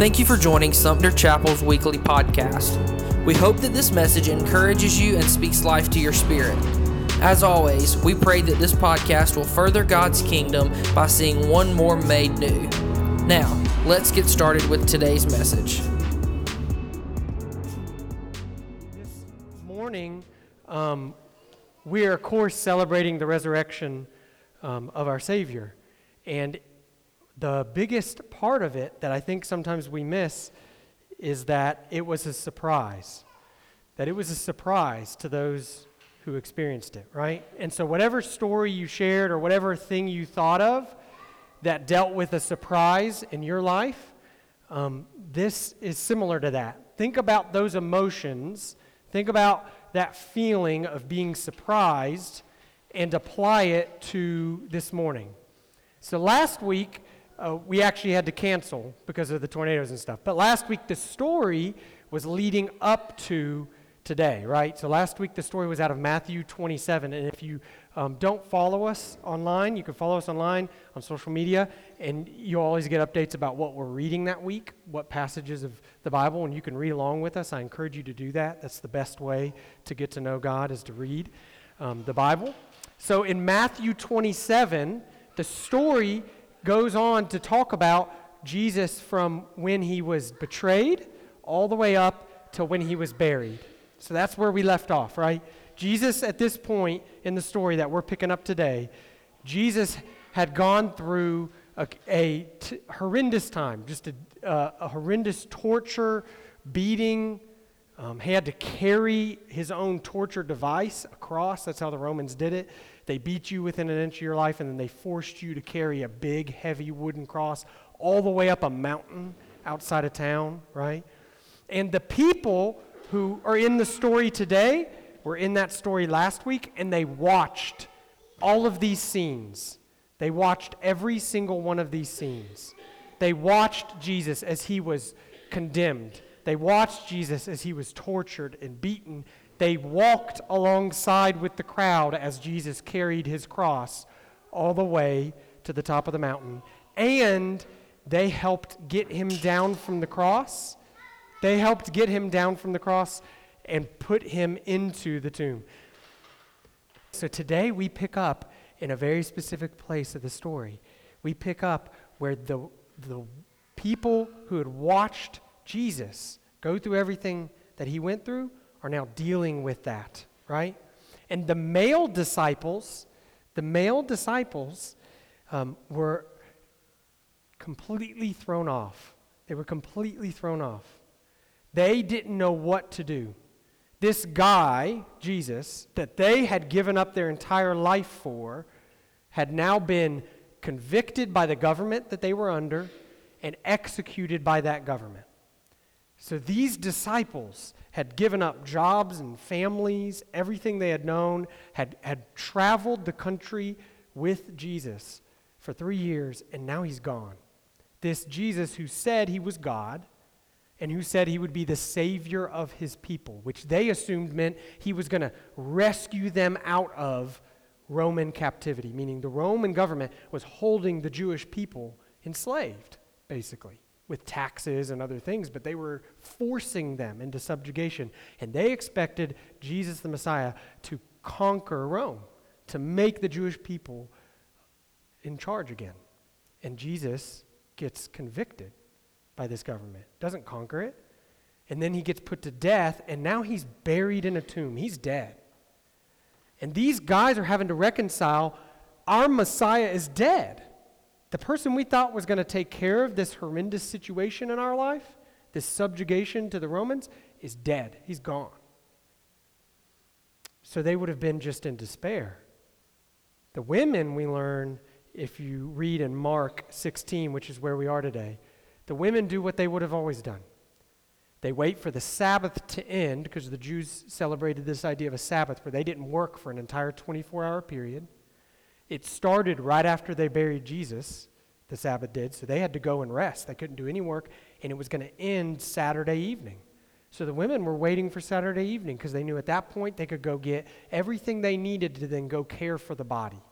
Thank you for joining Sumter Chapel's weekly podcast. We hope that this message encourages you and speaks life to your spirit. As always, we pray that this podcast will further God's kingdom by seeing one more made new. Now, let's get started with today's message. This morning, um, we are, of course, celebrating the resurrection um, of our Savior. And the biggest part of it that I think sometimes we miss is that it was a surprise. That it was a surprise to those who experienced it, right? And so, whatever story you shared or whatever thing you thought of that dealt with a surprise in your life, um, this is similar to that. Think about those emotions, think about that feeling of being surprised, and apply it to this morning. So, last week, uh, we actually had to cancel because of the tornadoes and stuff. But last week, the story was leading up to today, right? So last week, the story was out of Matthew 27. And if you um, don't follow us online, you can follow us online on social media, and you'll always get updates about what we're reading that week, what passages of the Bible, and you can read along with us. I encourage you to do that. That's the best way to get to know God is to read um, the Bible. So in Matthew 27, the story goes on to talk about Jesus from when he was betrayed all the way up to when he was buried. So that's where we left off, right? Jesus, at this point in the story that we're picking up today, Jesus had gone through a, a t- horrendous time, just a, uh, a horrendous torture, beating. Um, he had to carry his own torture device across. That's how the Romans did it. They beat you within an inch of your life, and then they forced you to carry a big, heavy wooden cross all the way up a mountain outside of town, right? And the people who are in the story today were in that story last week, and they watched all of these scenes. They watched every single one of these scenes. They watched Jesus as he was condemned. They watched Jesus as he was tortured and beaten they walked alongside with the crowd as Jesus carried his cross all the way to the top of the mountain. And they helped get him down from the cross. They helped get him down from the cross and put him into the tomb. So today we pick up in a very specific place of the story. We pick up where the, the people who had watched Jesus go through everything that he went through are now dealing with that, right? And the male disciples, the male disciples um, were completely thrown off. They were completely thrown off. They didn't know what to do. This guy, Jesus, that they had given up their entire life for, had now been convicted by the government that they were under and executed by that government. So these disciples had given up jobs and families, everything they had known, had, had traveled the country with Jesus for three years, and now he's gone. This Jesus who said he was God and who said he would be the savior of his people, which they assumed meant he was going to rescue them out of Roman captivity, meaning the Roman government was holding the Jewish people enslaved, basically with taxes and other things, but they were forcing them into subjugation. And they expected Jesus the Messiah to conquer Rome, to make the Jewish people in charge again. And Jesus gets convicted by this government, doesn't conquer it. And then he gets put to death, and now he's buried in a tomb. He's dead. And these guys are having to reconcile our Messiah is dead. The person we thought was going to take care of this horrendous situation in our life, this subjugation to the Romans, is dead. He's gone. So they would have been just in despair. The women, we learn, if you read in Mark 16, which is where we are today, the women do what they would have always done. They wait for the Sabbath to end because the Jews celebrated this idea of a Sabbath where they didn't work for an entire 24 hour period. It started right after they buried Jesus, the Sabbath did, so they had to go and rest. They couldn't do any work, and it was going to end Saturday evening. So the women were waiting for Saturday evening because they knew at that point they could go get everything they needed to then go care for the body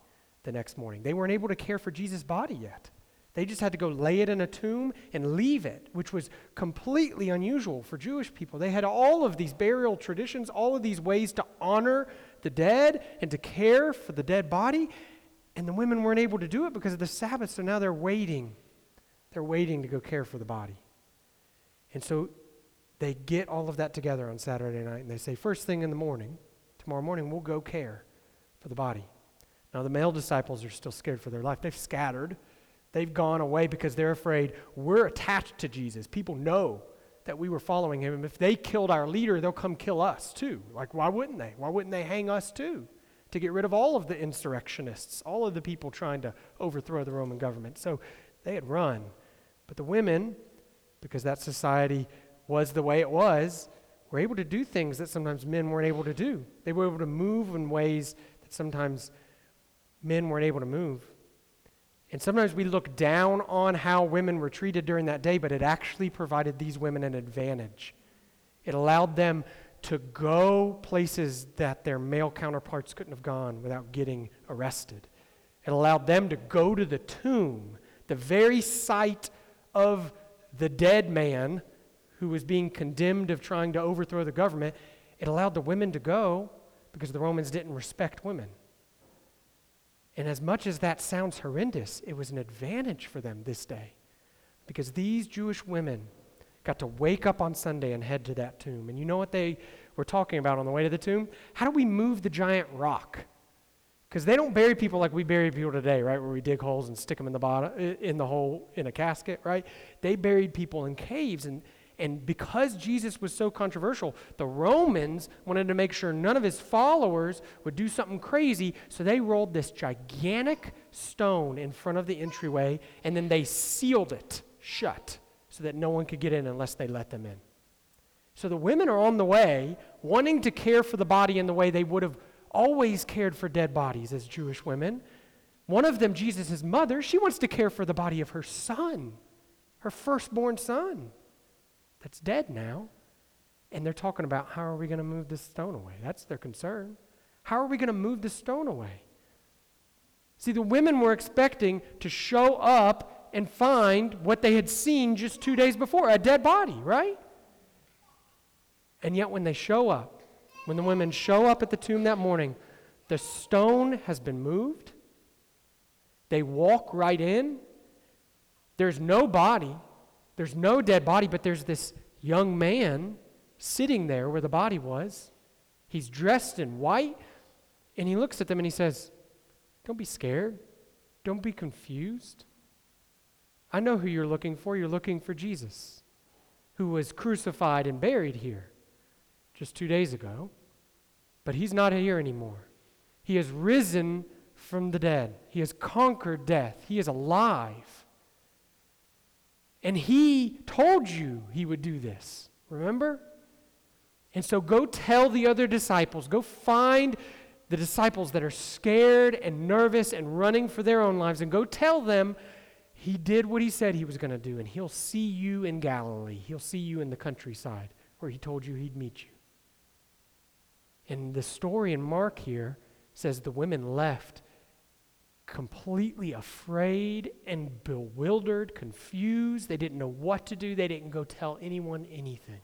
the next morning. They weren't able to care for Jesus' body yet. They just had to go lay it in a tomb and leave it, which was completely unusual for Jewish people. They had all of these burial traditions, all of these ways to honor the dead and to care for the dead body. And the women weren't able to do it because of the Sabbath, so now they're waiting. They're waiting to go care for the body. And so they get all of that together on Saturday night and they say, first thing in the morning, tomorrow morning, we'll go care for the body. Now, the male disciples are still scared for their life. They've scattered, they've gone away because they're afraid we're attached to Jesus. People know that we were following him. And if they killed our leader, they'll come kill us too. Like, why wouldn't they? Why wouldn't they hang us too? To get rid of all of the insurrectionists, all of the people trying to overthrow the Roman government. So they had run. But the women, because that society was the way it was, were able to do things that sometimes men weren't able to do. They were able to move in ways that sometimes men weren't able to move. And sometimes we look down on how women were treated during that day, but it actually provided these women an advantage. It allowed them to go places that their male counterparts couldn't have gone without getting arrested. It allowed them to go to the tomb, the very site of the dead man who was being condemned of trying to overthrow the government. It allowed the women to go because the Romans didn't respect women. And as much as that sounds horrendous, it was an advantage for them this day because these Jewish women got to wake up on Sunday and head to that tomb. And you know what they were talking about on the way to the tomb? How do we move the giant rock? Because they don't bury people like we bury people today, right? Where we dig holes and stick them in the bottom, uh, in the hole in a casket, right? They buried people in caves, and and because Jesus was so controversial, the Romans wanted to make sure none of his followers would do something crazy, so they rolled this gigantic stone in front of the entryway, and then they sealed it shut so that no one could get in unless they let them in. So the women are on the way, wanting to care for the body in the way they would have always cared for dead bodies as Jewish women. One of them, Jesus' mother, she wants to care for the body of her son, her firstborn son that's dead now. And they're talking about how are we going to move this stone away? That's their concern. How are we going to move the stone away? See, the women were expecting to show and find what they had seen just two days before a dead body, right? And yet, when they show up, when the women show up at the tomb that morning, the stone has been moved. They walk right in. There's no body. There's no dead body, but there's this young man sitting there where the body was. He's dressed in white, and he looks at them and he says, Don't be scared. Don't be confused. I know who you're looking for. You're looking for Jesus, who was crucified and buried here just two days ago. But he's not here anymore. He has risen from the dead, he has conquered death, he is alive. And he told you he would do this. Remember? And so go tell the other disciples, go find the disciples that are scared and nervous and running for their own lives, and go tell them he did what he said he was going to do, and he'll see you in Galilee. He'll see you in the countryside where he told you he'd meet you. And the story in Mark here says the women left completely afraid and bewildered, confused. They didn't know what to do. They didn't go tell anyone anything.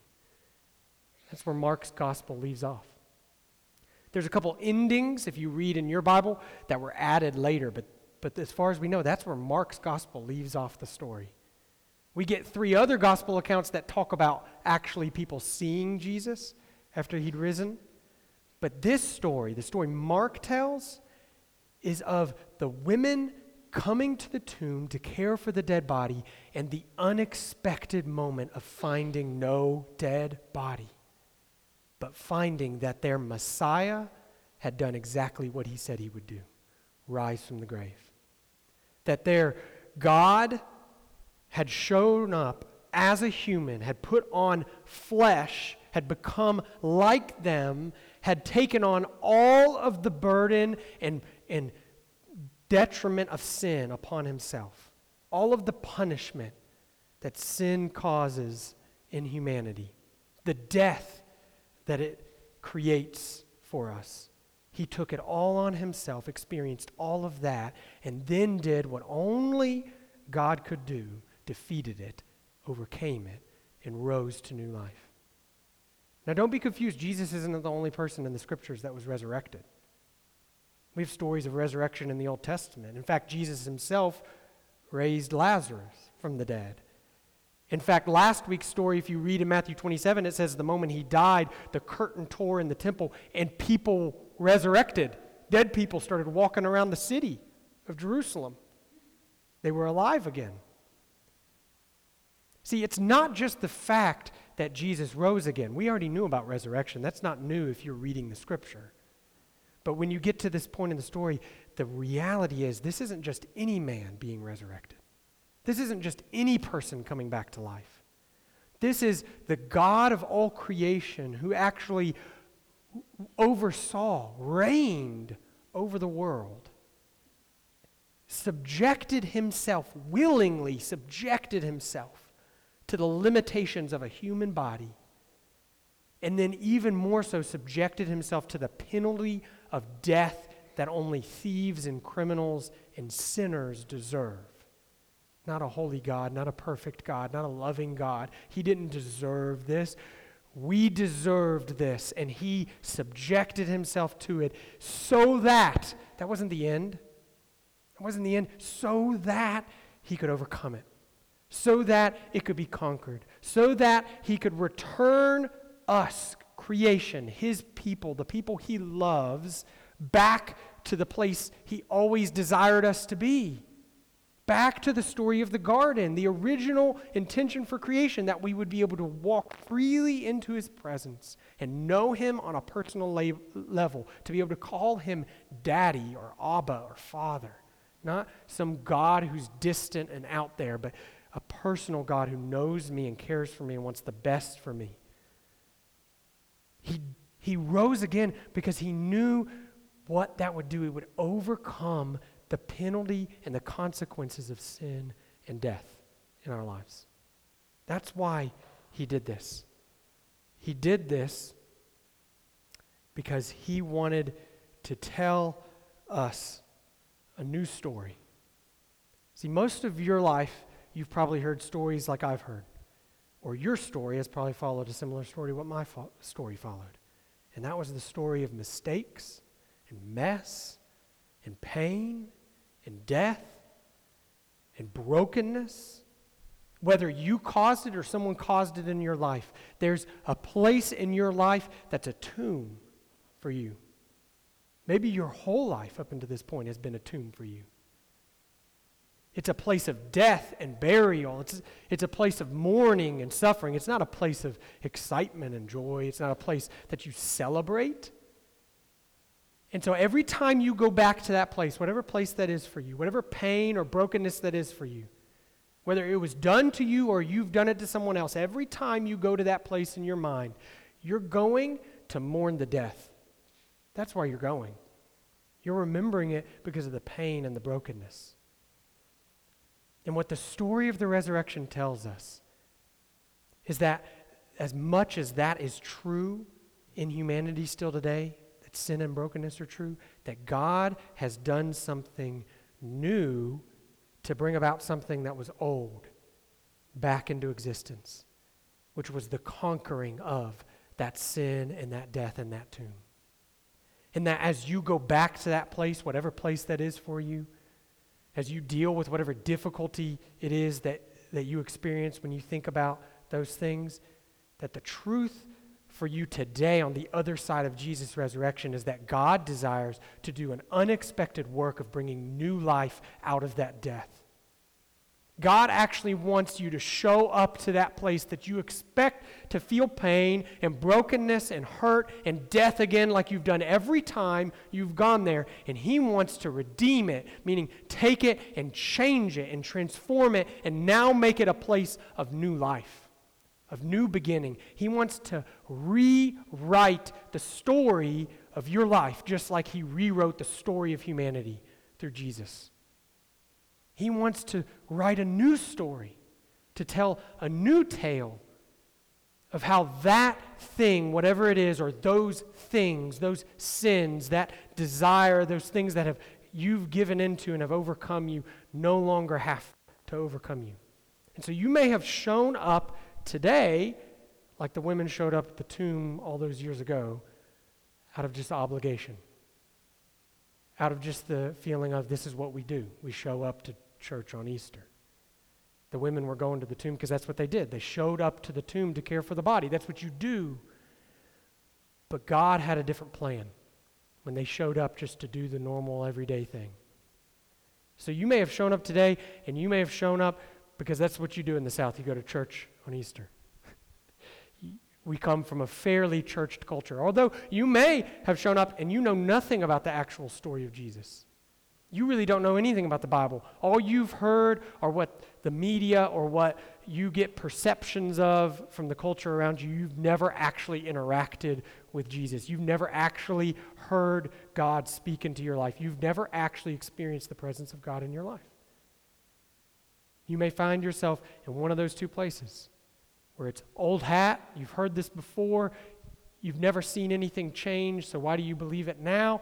That's where Mark's gospel leaves off. There's a couple endings, if you read in your Bible, that were added later, but, but as far as we know, that's where Mark's gospel leaves off the story. We get three other gospel accounts that talk about actually people seeing Jesus after he'd risen. But this story, the story Mark tells, is of the women coming to the tomb to care for the dead body and the unexpected moment of finding no dead body, but finding that their Messiah had done exactly what he said he would do rise from the grave. That their God had shown up as a human, had put on flesh, had become like them, had taken on all of the burden and and detriment of sin upon himself. All of the punishment that sin causes in humanity, the death that it creates for us. He took it all on himself, experienced all of that, and then did what only God could do, defeated it, overcame it, and rose to new life. Now, don't be confused. Jesus isn't the only person in the scriptures that was resurrected. We have stories of resurrection in the Old Testament. In fact, Jesus himself raised Lazarus from the dead. In fact, last week's story, if you read in Matthew 27, it says the moment he died, the curtain tore in the temple and people resurrected. Dead people started walking around the city of Jerusalem. They were alive again. See, it's not just the fact that Jesus rose again. We already knew about resurrection. That's not new if you're reading the scripture. But when you get to this point in the story, the reality is this isn't just any man being resurrected. This isn't just any person coming back to life. This is the God of all creation who actually oversaw, reigned over the world, subjected himself, willingly subjected himself to the limitations of a human body, and then even more so subjected himself to the penalty of death that only thieves and criminals and sinners deserve. Not a holy God, not a perfect God, not a loving God. He didn't deserve this. We deserved this, and he subjected himself to it so that, that wasn't the end. That wasn't the end. So that he could overcome it, so that it could be conquered, so that he could return us, creation, his people, the people he loves, back to the place he always desired us to be. Back to the story of the garden, the original intention for creation, that we would be able to walk freely into his presence and know him on a personal la- level, to be able to call him daddy or Abba or father. Not some God who's distant and out there, but a personal God who knows me and cares for me and wants the best for me. He, he rose again because he knew what that would do. It would overcome the penalty and the consequences of sin and death in our lives. That's why he did this. He did this because he wanted to tell us a new story. See, most of your life, you've probably heard stories like I've heard, or your story has probably followed a similar story to what my fo- story followed. And that was the story of mistakes and mess and pain and death and brokenness. Whether you caused it or someone caused it in your life, there's a place in your life that's a tomb for you. Maybe your whole life up until this point has been a tomb for you. It's a place of death and burial. It's, it's a place of mourning and suffering. It's not a place of excitement and joy. It's not a place that you celebrate. And so every time you go back to that place, whatever place that is for you, whatever pain or brokenness that is for you, whether it was done to you or you've done it to someone else, every time you go to that place in your mind, you're going to mourn the death. That's why you're going. You're remembering it because of the pain and the brokenness. And what the story of the resurrection tells us is that as much as that is true in humanity still today, sin and brokenness are true, that God has done something new to bring about something that was old back into existence, which was the conquering of that sin and that death and that tomb. And that as you go back to that place, whatever place that is for you, as you deal with whatever difficulty it is that, that you experience when you think about those things, that the truth for you today on the other side of Jesus' resurrection is that God desires to do an unexpected work of bringing new life out of that death. God actually wants you to show up to that place that you expect to feel pain and brokenness and hurt and death again, like you've done every time you've gone there. And He wants to redeem it, meaning take it and change it and transform it and now make it a place of new life of new beginning. He wants to rewrite the story of your life, just like He rewrote the story of humanity through Jesus. He wants to write a new story, to tell a new tale of how that thing, whatever it is, or those things, those sins, that desire, those things that have you've given into and have overcome you, no longer have to overcome you. And so you may have shown up today, like the women showed up at the tomb all those years ago, out of just obligation, out of just the feeling of this is what we do. We show up to church on Easter. The women were going to the tomb because that's what they did. They showed up to the tomb to care for the body. That's what you do. But God had a different plan when they showed up just to do the normal everyday thing. So you may have shown up today, and you may have shown up because that's what you do in the South. You go to church on Easter. we come from a fairly churched culture. Although you may have shown up and you know nothing about the actual story of Jesus. You really don't know anything about the Bible. All you've heard are what the media or what you get perceptions of from the culture around you. You've never actually interacted with Jesus. You've never actually heard God speak into your life. You've never actually experienced the presence of God in your life. You may find yourself in one of those two places where it's old hat, you've heard this before, you've never seen anything change, so why do you believe it now?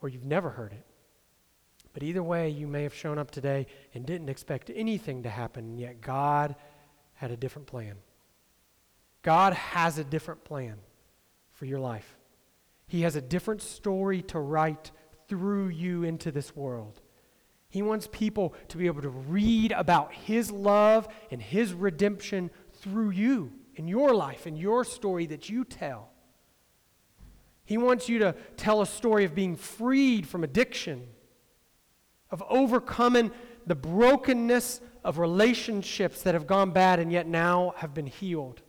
Or you've never heard it. But either way, you may have shown up today and didn't expect anything to happen, and yet God had a different plan. God has a different plan for your life. He has a different story to write through you into this world. He wants people to be able to read about His love and His redemption through you in your life, in your story that you tell. He wants you to tell a story of being freed from addiction of overcoming the brokenness of relationships that have gone bad and yet now have been healed.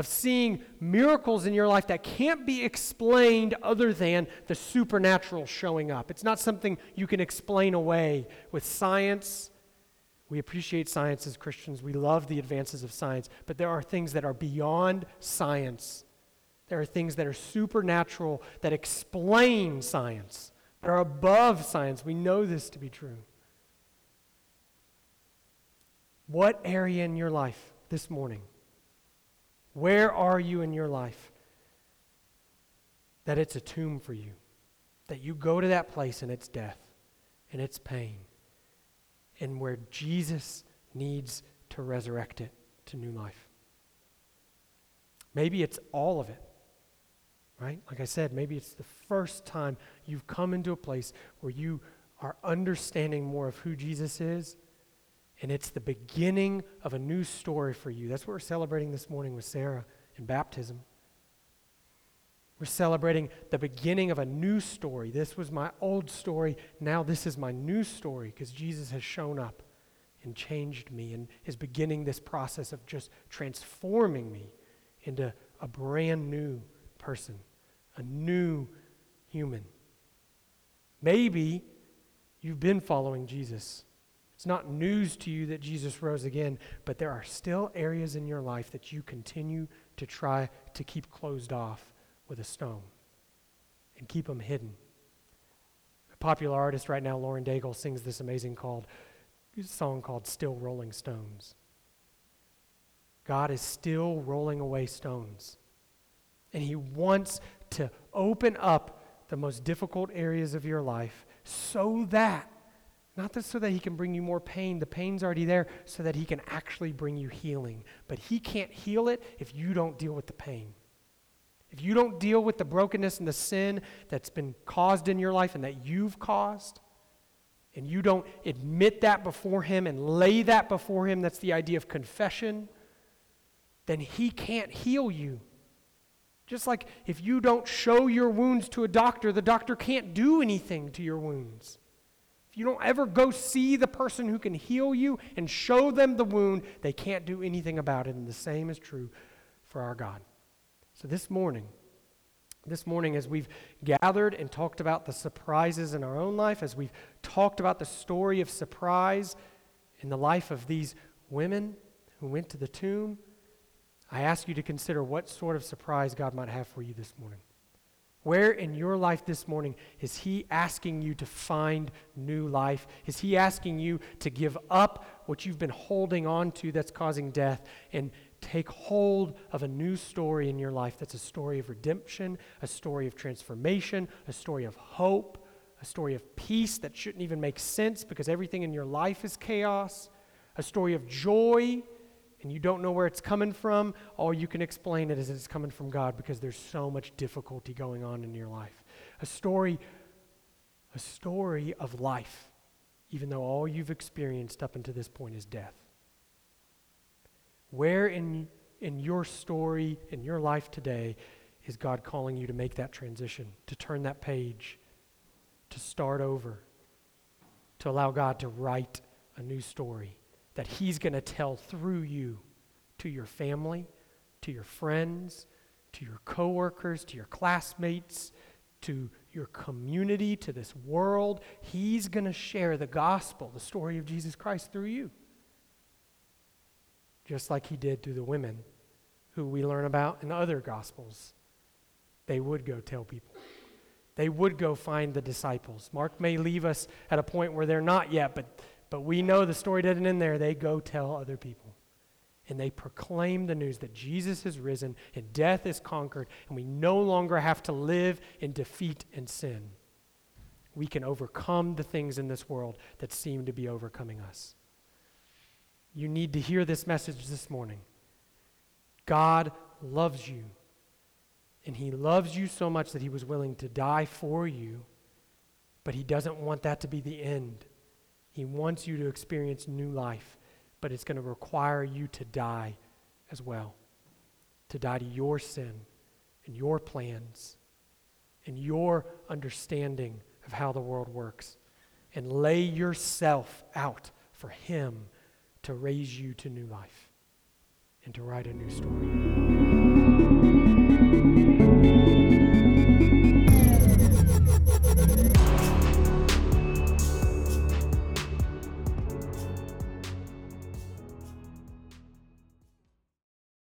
Of seeing miracles in your life that can't be explained other than the supernatural showing up. It's not something you can explain away with science. We appreciate science as Christians. We love the advances of science. But there are things that are beyond science. There are things that are supernatural that explain science that are above science. We know this to be true. What area in your life this morning? Where are you in your life that it's a tomb for you? That you go to that place and it's death and it's pain and where Jesus needs to resurrect it to new life. Maybe it's all of it right? Like I said, maybe it's the first time you've come into a place where you are understanding more of who Jesus is, and it's the beginning of a new story for you. That's what we're celebrating this morning with Sarah in baptism. We're celebrating the beginning of a new story. This was my old story. Now, this is my new story because Jesus has shown up and changed me and is beginning this process of just transforming me into a brand new person a new human. Maybe you've been following Jesus. It's not news to you that Jesus rose again, but there are still areas in your life that you continue to try to keep closed off with a stone and keep them hidden. A popular artist right now, Lauren Daigle, sings this amazing called, song called Still Rolling Stones. God is still rolling away stones. And He wants to open up the most difficult areas of your life so that, not that so that He can bring you more pain, the pain's already there, so that He can actually bring you healing. But He can't heal it if you don't deal with the pain. If you don't deal with the brokenness and the sin that's been caused in your life and that you've caused, and you don't admit that before Him and lay that before Him, that's the idea of confession, then He can't heal you. Just like if you don't show your wounds to a doctor, the doctor can't do anything to your wounds. If you don't ever go see the person who can heal you and show them the wound, they can't do anything about it. And the same is true for our God. So this morning, this morning, as we've gathered and talked about the surprises in our own life, as we've talked about the story of surprise in the life of these women who went to the tomb, I ask you to consider what sort of surprise God might have for you this morning. Where in your life this morning is He asking you to find new life? Is He asking you to give up what you've been holding on to that's causing death and take hold of a new story in your life that's a story of redemption, a story of transformation, a story of hope, a story of peace that shouldn't even make sense because everything in your life is chaos, a story of joy and you don't know where it's coming from, all you can explain it is it's coming from God because there's so much difficulty going on in your life. A story a story of life even though all you've experienced up until this point is death. Where in in your story in your life today is God calling you to make that transition, to turn that page, to start over, to allow God to write a new story that He's going to tell through you to your family, to your friends, to your coworkers, to your classmates, to your community, to this world. He's going to share the gospel, the story of Jesus Christ through you. Just like He did through the women who we learn about in other gospels. They would go tell people. They would go find the disciples. Mark may leave us at a point where they're not yet, but but we know the story doesn't end there. They go tell other people. And they proclaim the news that Jesus has risen and death is conquered, and we no longer have to live in defeat and sin. We can overcome the things in this world that seem to be overcoming us. You need to hear this message this morning. God loves you, and He loves you so much that He was willing to die for you, but He doesn't want that to be the end. He wants you to experience new life, but it's going to require you to die as well. To die to your sin and your plans and your understanding of how the world works. And lay yourself out for Him to raise you to new life and to write a new story.